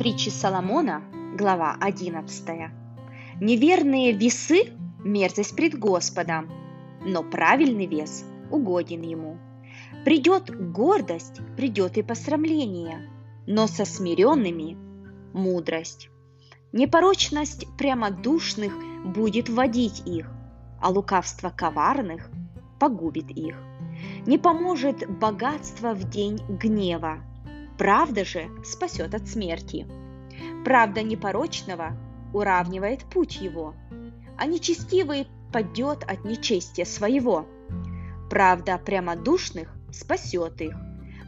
Притчи Соломона, глава 11. Неверные весы – мерзость пред Господом, но правильный вес угоден ему. Придет гордость, придет и посрамление, но со смиренными – мудрость. Непорочность прямодушных будет вводить их, а лукавство коварных погубит их. Не поможет богатство в день гнева, правда же спасет от смерти. Правда непорочного уравнивает путь его, а нечестивый падет от нечестия своего. Правда прямодушных спасет их,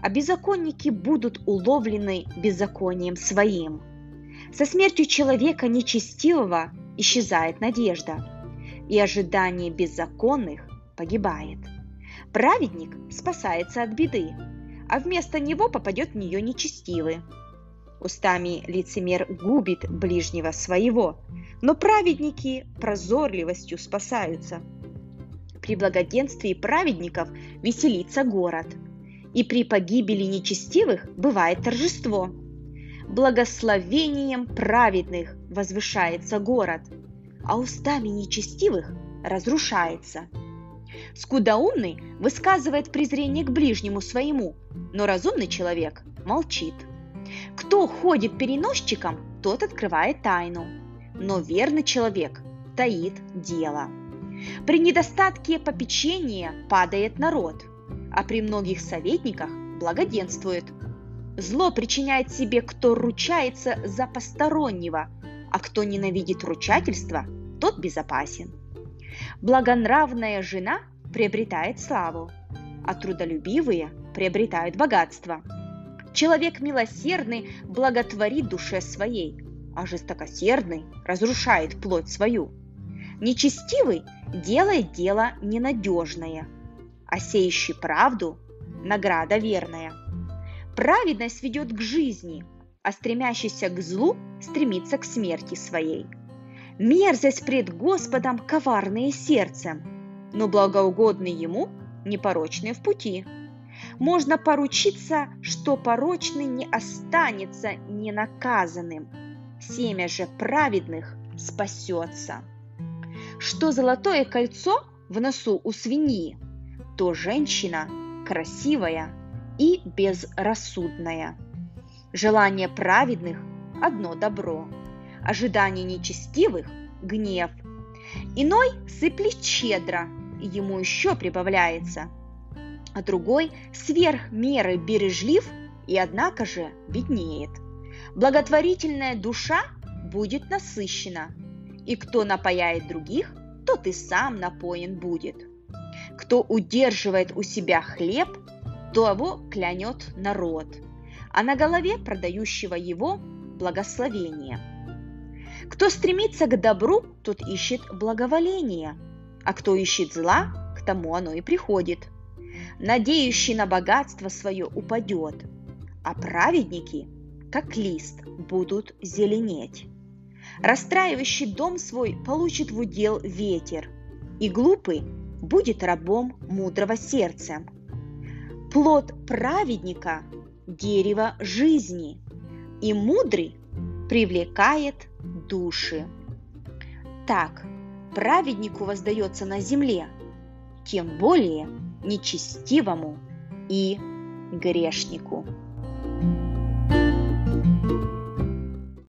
а беззаконники будут уловлены беззаконием своим. Со смертью человека нечестивого исчезает надежда, и ожидание беззаконных погибает. Праведник спасается от беды, а вместо него попадет в нее нечестивый. Устами лицемер губит ближнего своего, но праведники прозорливостью спасаются. При благоденствии праведников веселится город, и при погибели нечестивых бывает торжество. Благословением праведных возвышается город, а устами нечестивых разрушается. Скудоумный высказывает презрение к ближнему своему, но разумный человек молчит. Кто ходит переносчиком, тот открывает тайну, но верный человек таит дело. При недостатке попечения падает народ, а при многих советниках благоденствует. Зло причиняет себе, кто ручается за постороннего, а кто ненавидит ручательство, тот безопасен. Благонравная жена приобретает славу, а трудолюбивые приобретают богатство. Человек милосердный благотворит душе своей, а жестокосердный разрушает плоть свою. Нечестивый делает дело ненадежное, а сеющий правду – награда верная. Праведность ведет к жизни, а стремящийся к злу стремится к смерти своей. Мерзость пред Господом коварные сердцем, но благоугодный ему непорочные в пути. Можно поручиться, что порочный не останется ненаказанным, семя же праведных спасется. Что золотое кольцо в носу у свиньи, то женщина красивая и безрассудная. Желание праведных – одно добро, ожидание нечестивых – гнев. Иной сыплет щедро, ему еще прибавляется, а другой сверх меры бережлив и однако же беднеет. Благотворительная душа будет насыщена, и кто напояет других, тот и сам напоен будет. Кто удерживает у себя хлеб, того клянет народ, а на голове продающего его благословение. Кто стремится к добру, тот ищет благоволение – а кто ищет зла, к тому оно и приходит. Надеющий на богатство свое упадет, а праведники, как лист, будут зеленеть. Расстраивающий дом свой получит в удел ветер, и глупый будет рабом мудрого сердца. Плод праведника – дерево жизни, и мудрый привлекает души. Так, праведнику воздается на земле, тем более нечестивому и грешнику.